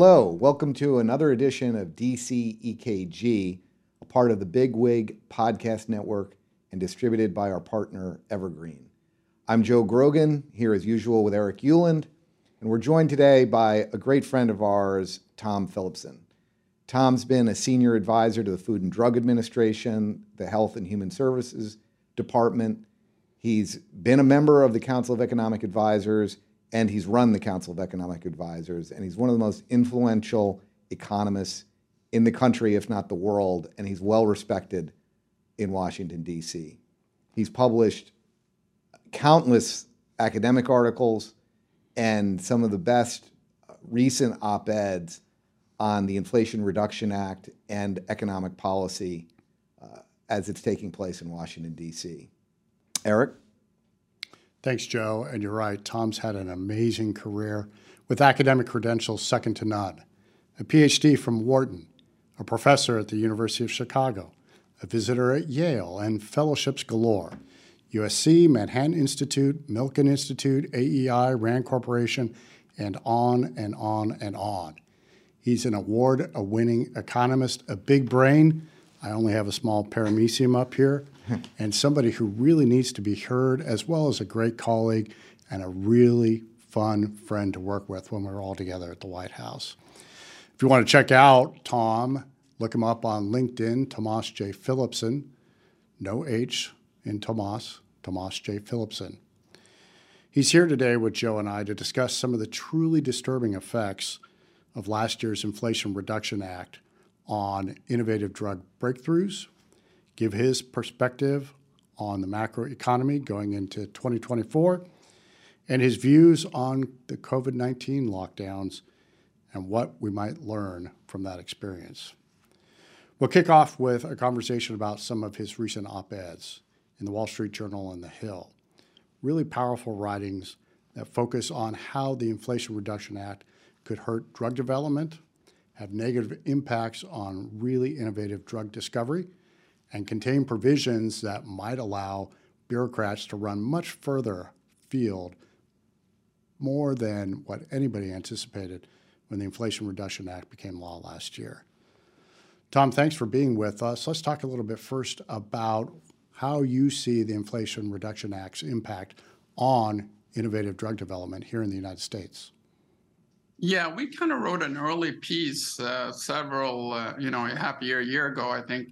Hello, welcome to another edition of DC EKG, a part of the Big Wig Podcast Network and distributed by our partner Evergreen. I'm Joe Grogan, here as usual with Eric Ueland, and we're joined today by a great friend of ours, Tom Philipson. Tom's been a senior advisor to the Food and Drug Administration, the Health and Human Services Department. He's been a member of the Council of Economic Advisors and he's run the Council of Economic Advisors, and he's one of the most influential economists in the country, if not the world, and he's well respected in Washington, D.C. He's published countless academic articles and some of the best recent op eds on the Inflation Reduction Act and economic policy uh, as it's taking place in Washington, D.C. Eric? Thanks, Joe. And you're right, Tom's had an amazing career with academic credentials second to none. A PhD from Wharton, a professor at the University of Chicago, a visitor at Yale, and fellowships galore. USC, Manhattan Institute, Milken Institute, AEI, RAND Corporation, and on and on and on. He's an award winning economist, a big brain. I only have a small paramecium up here and somebody who really needs to be heard, as well as a great colleague and a really fun friend to work with when we're all together at the White House. If you want to check out Tom, look him up on LinkedIn, Tomas J. Philipson, no H in Tomas, Tomas J. Philipson. He's here today with Joe and I to discuss some of the truly disturbing effects of last year's Inflation Reduction Act on innovative drug breakthroughs, give his perspective on the macroeconomy going into 2024 and his views on the COVID 19 lockdowns and what we might learn from that experience. We'll kick off with a conversation about some of his recent op eds in the Wall Street Journal and The Hill. Really powerful writings that focus on how the Inflation Reduction Act could hurt drug development, have negative impacts on really innovative drug discovery, and contain provisions that might allow bureaucrats to run much further field more than what anybody anticipated when the Inflation Reduction Act became law last year. Tom, thanks for being with us. Let's talk a little bit first about how you see the Inflation Reduction Act's impact on innovative drug development here in the United States. Yeah, we kind of wrote an early piece uh, several, uh, you know, a half year, a year ago, I think,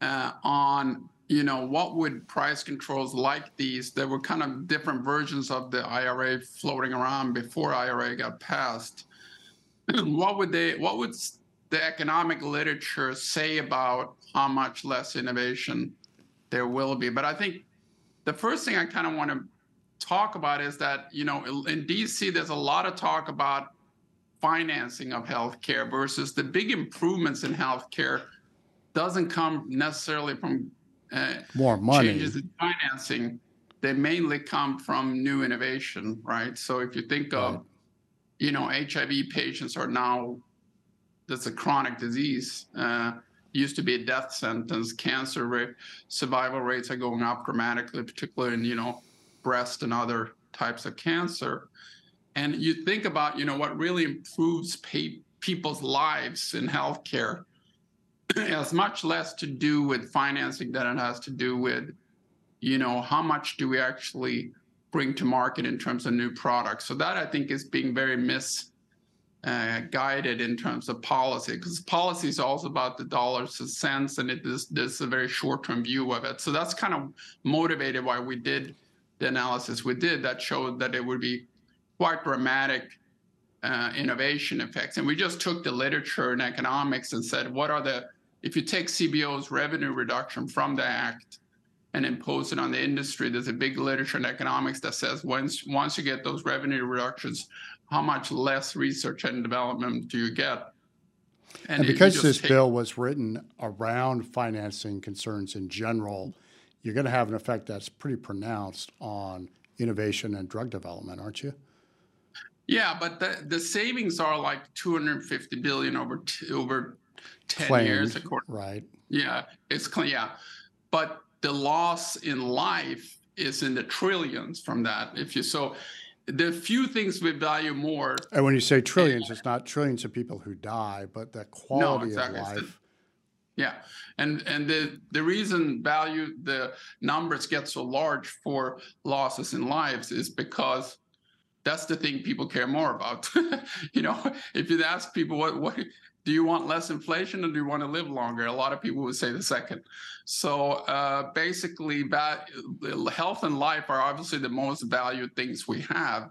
uh, on you know what would price controls like these? There were kind of different versions of the ira floating around before ira got passed. What would they what would the economic literature say about how much less innovation there will be? But i think the first thing i kind of want to talk about is that you know in dc there's a lot of talk about financing of healthcare versus the big improvements in healthcare doesn't come necessarily from uh, more money changes in financing. They mainly come from new innovation, right? So if you think of, right. you know, HIV patients are now that's a chronic disease. Uh, used to be a death sentence. Cancer rate, survival rates are going up dramatically, particularly in you know breast and other types of cancer. And you think about you know what really improves people's lives in healthcare has much less to do with financing than it has to do with, you know, how much do we actually bring to market in terms of new products. So that I think is being very misguided uh, in terms of policy, because policy is also about the dollars and cents, and it is there's a very short-term view of it. So that's kind of motivated why we did the analysis we did that showed that it would be quite dramatic uh, innovation effects. And we just took the literature in economics and said, what are the if you take CBO's revenue reduction from the act and impose it on the industry, there's a big literature in economics that says once once you get those revenue reductions, how much less research and development do you get? And, and because this take, bill was written around financing concerns in general, you're going to have an effect that's pretty pronounced on innovation and drug development, aren't you? Yeah, but the, the savings are like 250 billion over t- over 10 Claimed, years. According, right. Yeah, it's clean. Yeah. But the loss in life is in the trillions from that. If you so, the few things we value more. And when you say trillions, it's not trillions of people who die, but the quality exactly. of It's the- life. Yeah, and and the the reason value the numbers get so large for losses in lives is because that's the thing people care more about. you know, if you ask people what what do you want less inflation or do you want to live longer, a lot of people would say the second. So uh, basically, health and life are obviously the most valued things we have.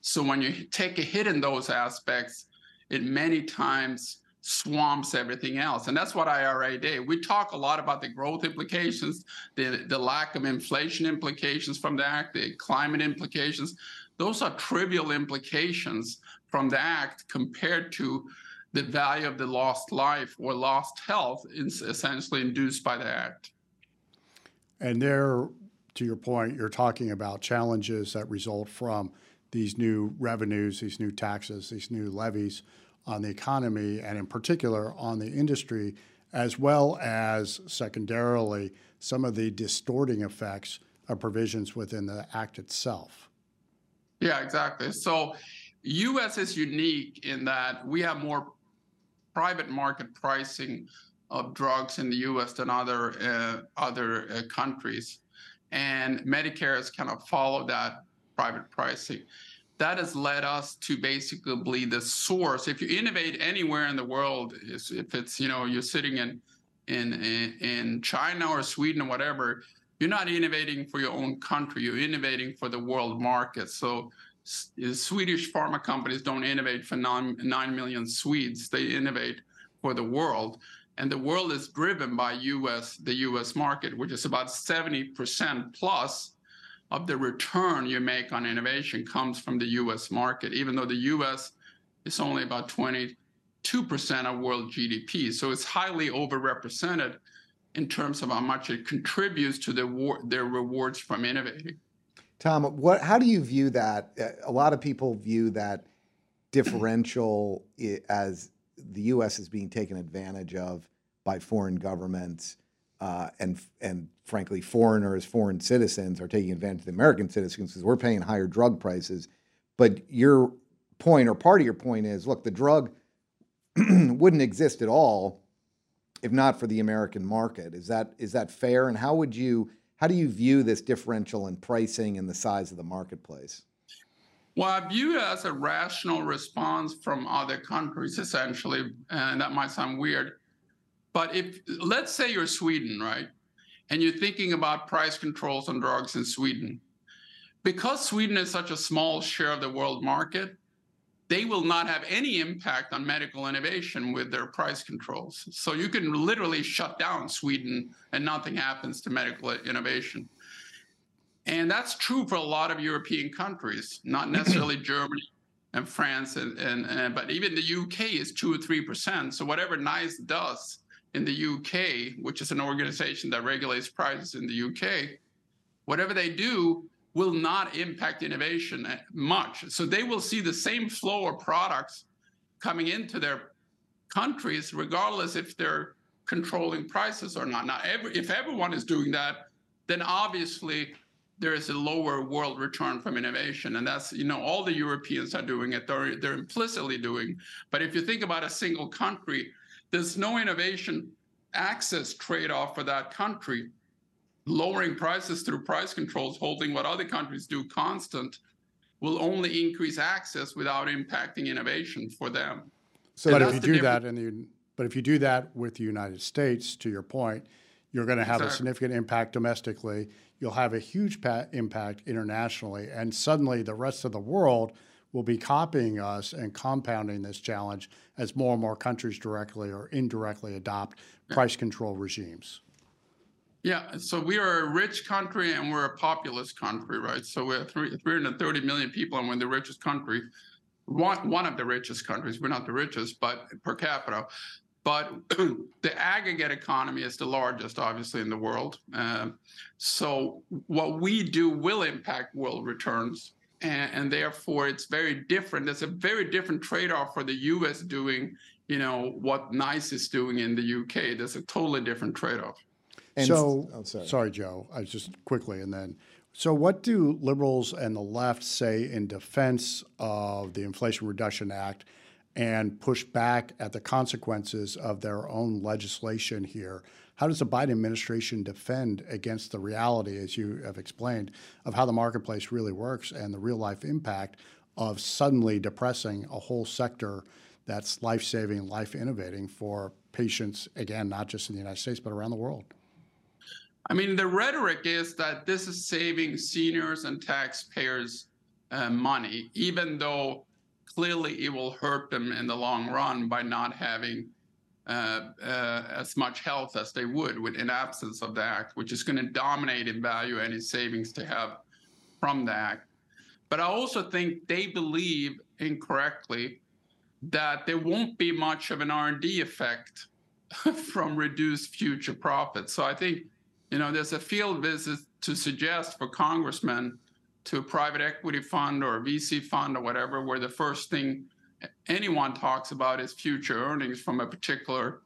So when you take a hit in those aspects, it many times swamps everything else. And that's what IRA did. We talk a lot about the growth implications, the, the lack of inflation implications from the act, the climate implications. Those are trivial implications from the act compared to the value of the lost life or lost health is essentially induced by the act. And there, to your point, you're talking about challenges that result from these new revenues, these new taxes, these new levies on the economy, and in particular on the industry, as well as secondarily some of the distorting effects of provisions within the act itself. Yeah, exactly. So US is unique in that we have more private market pricing of drugs in the US than other uh, other uh, countries. And Medicare has kind of followed that private pricing. That has led us to basically the source. If you innovate anywhere in the world, if it's you know you're sitting in in in, in China or Sweden or whatever, you're not innovating for your own country. You're innovating for the world market. So S- Swedish pharma companies don't innovate for nine, 9 million Swedes. They innovate for the world. And the world is driven by US, the US market, which is about 70% plus of the return you make on innovation comes from the US market, even though the US is only about 22% of world GDP. So it's highly overrepresented in terms of how much it contributes to the war, their rewards from innovating. Tom, what? How do you view that? A lot of people view that differential as the U.S. is being taken advantage of by foreign governments, uh, and and frankly, foreigners, foreign citizens are taking advantage of the American citizens because we're paying higher drug prices. But your point, or part of your point, is look, the drug wouldn't exist at all if not for the American market. Is that is that fair? And how would you how do you view this differential in pricing and the size of the marketplace? Well, I view it as a rational response from other countries, essentially, and that might sound weird. But if, let's say you're Sweden, right? And you're thinking about price controls on drugs in Sweden. Because Sweden is such a small share of the world market, they will not have any impact on medical innovation with their price controls. So you can literally shut down Sweden and nothing happens to medical innovation. And that's true for a lot of European countries, not necessarily Germany and France, and, and, and but even the UK is two or three percent. So whatever NICE does in the UK, which is an organization that regulates prices in the UK, whatever they do will not impact innovation much. So they will see the same flow of products coming into their countries, regardless if they're controlling prices or not. Now, every, if everyone is doing that, then obviously there is a lower world return from innovation. And that's, you know, all the Europeans are doing it, they're, they're implicitly doing. But if you think about a single country, there's no innovation access trade off for that country. Lowering prices through price controls, holding what other countries do constant, will only increase access without impacting innovation for them. So But if you do that in the, but if you do that with the United States, to your point, you're going to have a significant impact domestically. You'll have a huge pa- impact internationally, and suddenly the rest of the world will be copying us and compounding this challenge as more and more countries directly or indirectly adopt price control regimes. Yeah, so we are a rich country and we're a populous country, right? So we're three, 330 million people and we're the richest country, one, one of the richest countries. We're not the richest, but per capita. But the aggregate economy is the largest, obviously, in the world. Um, so what we do will impact world returns. And, and therefore, it's very different. There's a very different trade off for the US doing, you know, what NICE is doing in the UK. There's a totally different trade off. And- so, oh, sorry. sorry, Joe. I just quickly, and then So, what do liberals and the left say in defense of the Inflation Reduction Act and push back at the consequences of their own legislation here? How does the Biden administration defend against the reality, as you have explained, of how the marketplace really works and the real life impact of suddenly depressing a whole sector that's life saving, life innovating for patients, again, not just in the United States, but around the world? I mean, the rhetoric is that this is saving seniors and taxpayers uh, money, even though clearly it will hurt them in the long run by not having uh, uh, as much health as they would with in absence of the act, which is going to dominate in value any savings to have from the act. But I also think they believe incorrectly that there won't be much of an R&D effect from reduced future profits. So I think you know, there's a field visit to suggest for congressmen to a private equity fund or a VC fund or whatever, where the first thing anyone talks about is future earnings from a particular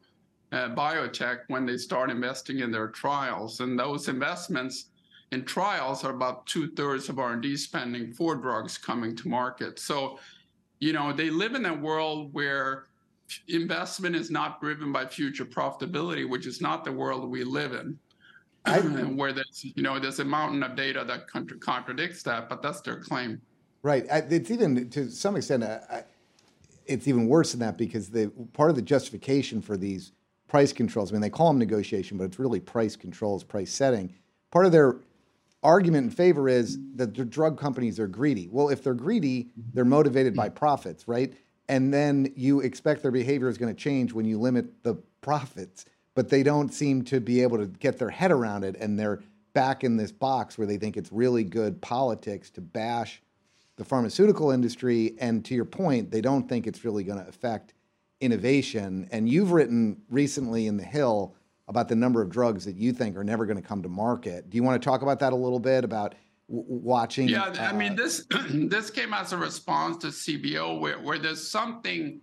uh, biotech when they start investing in their trials. And those investments in trials are about two thirds of R&D spending for drugs coming to market. So, you know, they live in a world where investment is not driven by future profitability, which is not the world we live in. I, where there's you know there's a mountain of data that contra- contradicts that, but that's their claim. Right. It's even to some extent, uh, it's even worse than that because the part of the justification for these price controls. I mean, they call them negotiation, but it's really price controls, price setting. Part of their argument in favor is that the drug companies are greedy. Well, if they're greedy, they're motivated by profits, right? And then you expect their behavior is going to change when you limit the profits but they don't seem to be able to get their head around it. And they're back in this box where they think it's really good politics to bash the pharmaceutical industry. And to your point, they don't think it's really going to affect innovation. And you've written recently in The Hill about the number of drugs that you think are never going to come to market. Do you want to talk about that a little bit about w- watching? Yeah, uh, I mean uh, this this came as a response to CBO where, where there's something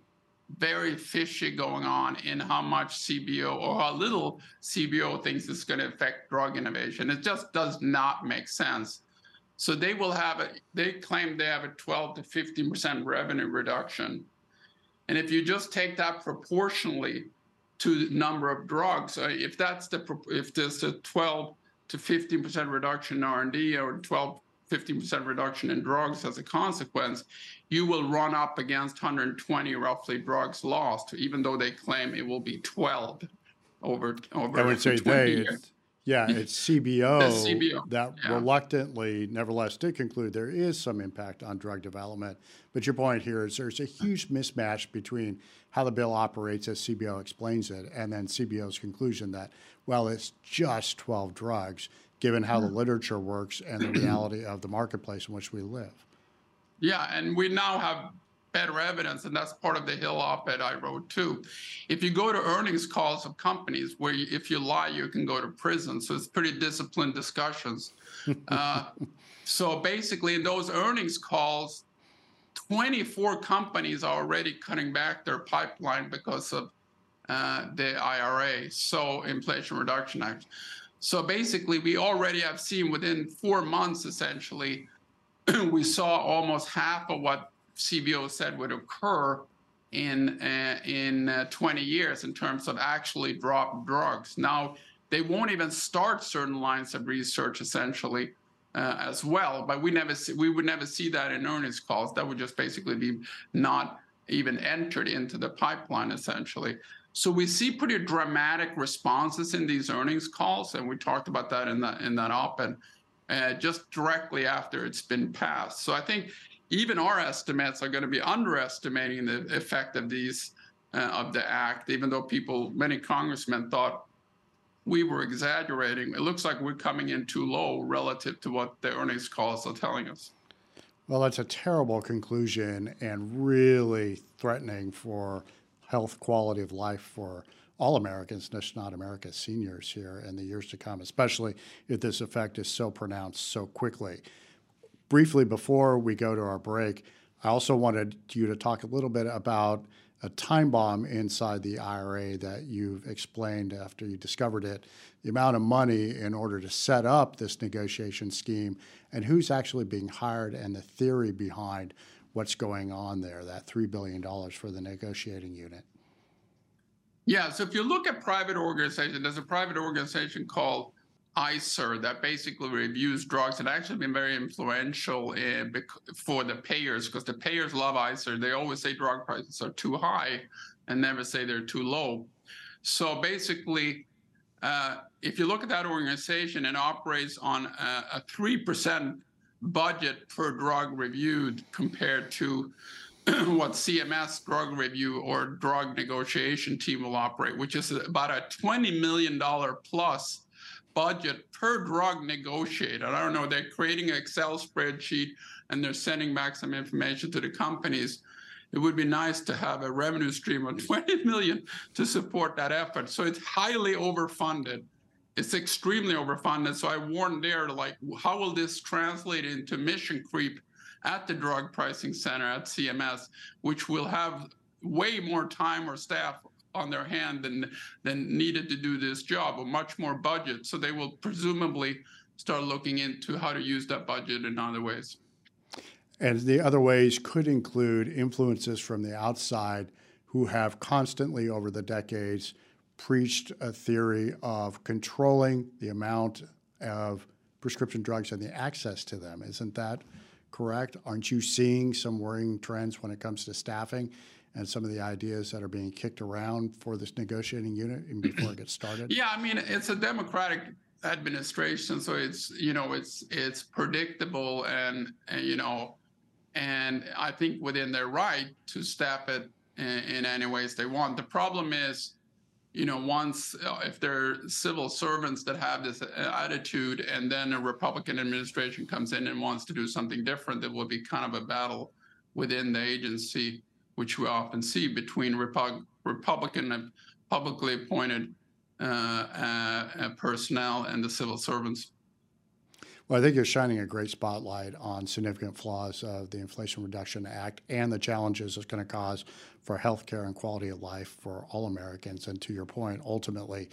very fishy going on in how much CBO or how little CBO thinks it's going to affect drug innovation. It just does not make sense. So they will have a, they claim they have a 12 to 15% revenue reduction. And if you just take that proportionally to the number of drugs, uh, if that's the, if there's a 12 to 15% reduction in R&D or 12 15% reduction in drugs as a consequence, you will run up against 120 roughly drugs lost, even though they claim it will be 12 over over. I would say they. It's, yeah, it's CBO, CBO. that yeah. reluctantly, nevertheless, did conclude there is some impact on drug development. But your point here is there's a huge mismatch between how the bill operates as CBO explains it, and then CBO's conclusion that well, it's just 12 drugs given how the literature works and the reality of the marketplace in which we live. Yeah, and we now have better evidence, and that's part of the Hill op-ed I wrote too. If you go to earnings calls of companies where you, if you lie, you can go to prison. So it's pretty disciplined discussions. uh, so basically, in those earnings calls, 24 companies are already cutting back their pipeline because of uh, the IRA, so Inflation Reduction Act. So basically, we already have seen within four months, essentially, we saw almost half of what CBO said would occur in uh, in uh, 20 years in terms of actually drop drugs. Now they won't even start certain lines of research essentially uh, as well, but we never see, we would never see that in earnings calls. That would just basically be not even entered into the pipeline essentially. So we see pretty dramatic responses in these earnings calls, and we talked about that in that in that op-ed, uh, just directly after it's been passed. So I think even our estimates are going to be underestimating the effect of these uh, of the act, even though people, many congressmen thought we were exaggerating. It looks like we're coming in too low relative to what the earnings calls are telling us. Well, that's a terrible conclusion and really threatening for health quality of life for all Americans, just not America's seniors here in the years to come, especially if this effect is so pronounced so quickly. Briefly, before we go to our break, I also wanted you to talk a little bit about a time bomb inside the IRA that you've explained after you discovered it, the amount of money in order to set up this negotiation scheme, and who's actually being hired, and the theory behind what's going on there, that $3 billion for the negotiating unit. Yeah, so if you look at private organization, there's a private organization called ICER that basically reviews drugs and actually been very influential in, for the payers because the payers love ICER. They always say drug prices are too high and never say they're too low. So basically, uh, if you look at that organization, it operates on a, a 3% budget per drug reviewed compared to what CMS drug review or drug negotiation team will operate, which is about a $20 million plus budget per drug negotiated. I don't know, they're creating an Excel spreadsheet and they're sending back some information to the companies. It would be nice to have a revenue stream of 20 million to support that effort. So it's highly overfunded. It's extremely overfunded. So I warned there, like, how will this translate into mission creep at the drug pricing center at CMS, which will have way more time or staff on their hand than than needed to do this job, or much more budget. So they will presumably start looking into how to use that budget in other ways. And the other ways could include influences from the outside who have constantly over the decades preached a theory of controlling the amount of prescription drugs and the access to them. Isn't that correct? Aren't you seeing some worrying trends when it comes to staffing and some of the ideas that are being kicked around for this negotiating unit before it gets started? Yeah, I mean, it's a Democratic administration, so it's you know it's it's predictable and, and you know, and I think within their right to step it in, in any ways they want. The problem is you know, once uh, if they're civil servants that have this uh, attitude, and then a Republican administration comes in and wants to do something different, there will be kind of a battle within the agency, which we often see between Repu- Republican publicly appointed uh, uh, personnel and the civil servants. Well, I think you're shining a great spotlight on significant flaws of the Inflation Reduction Act and the challenges it's going to cause for healthcare and quality of life for all Americans. And to your point, ultimately,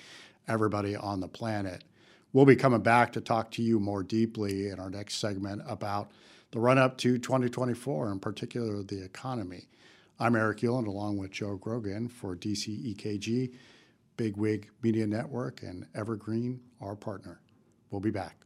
everybody on the planet. We'll be coming back to talk to you more deeply in our next segment about the run up to 2024, in particular the economy. I'm Eric Ueland, along with Joe Grogan for DCEKG, Bigwig Media Network, and Evergreen, our partner. We'll be back.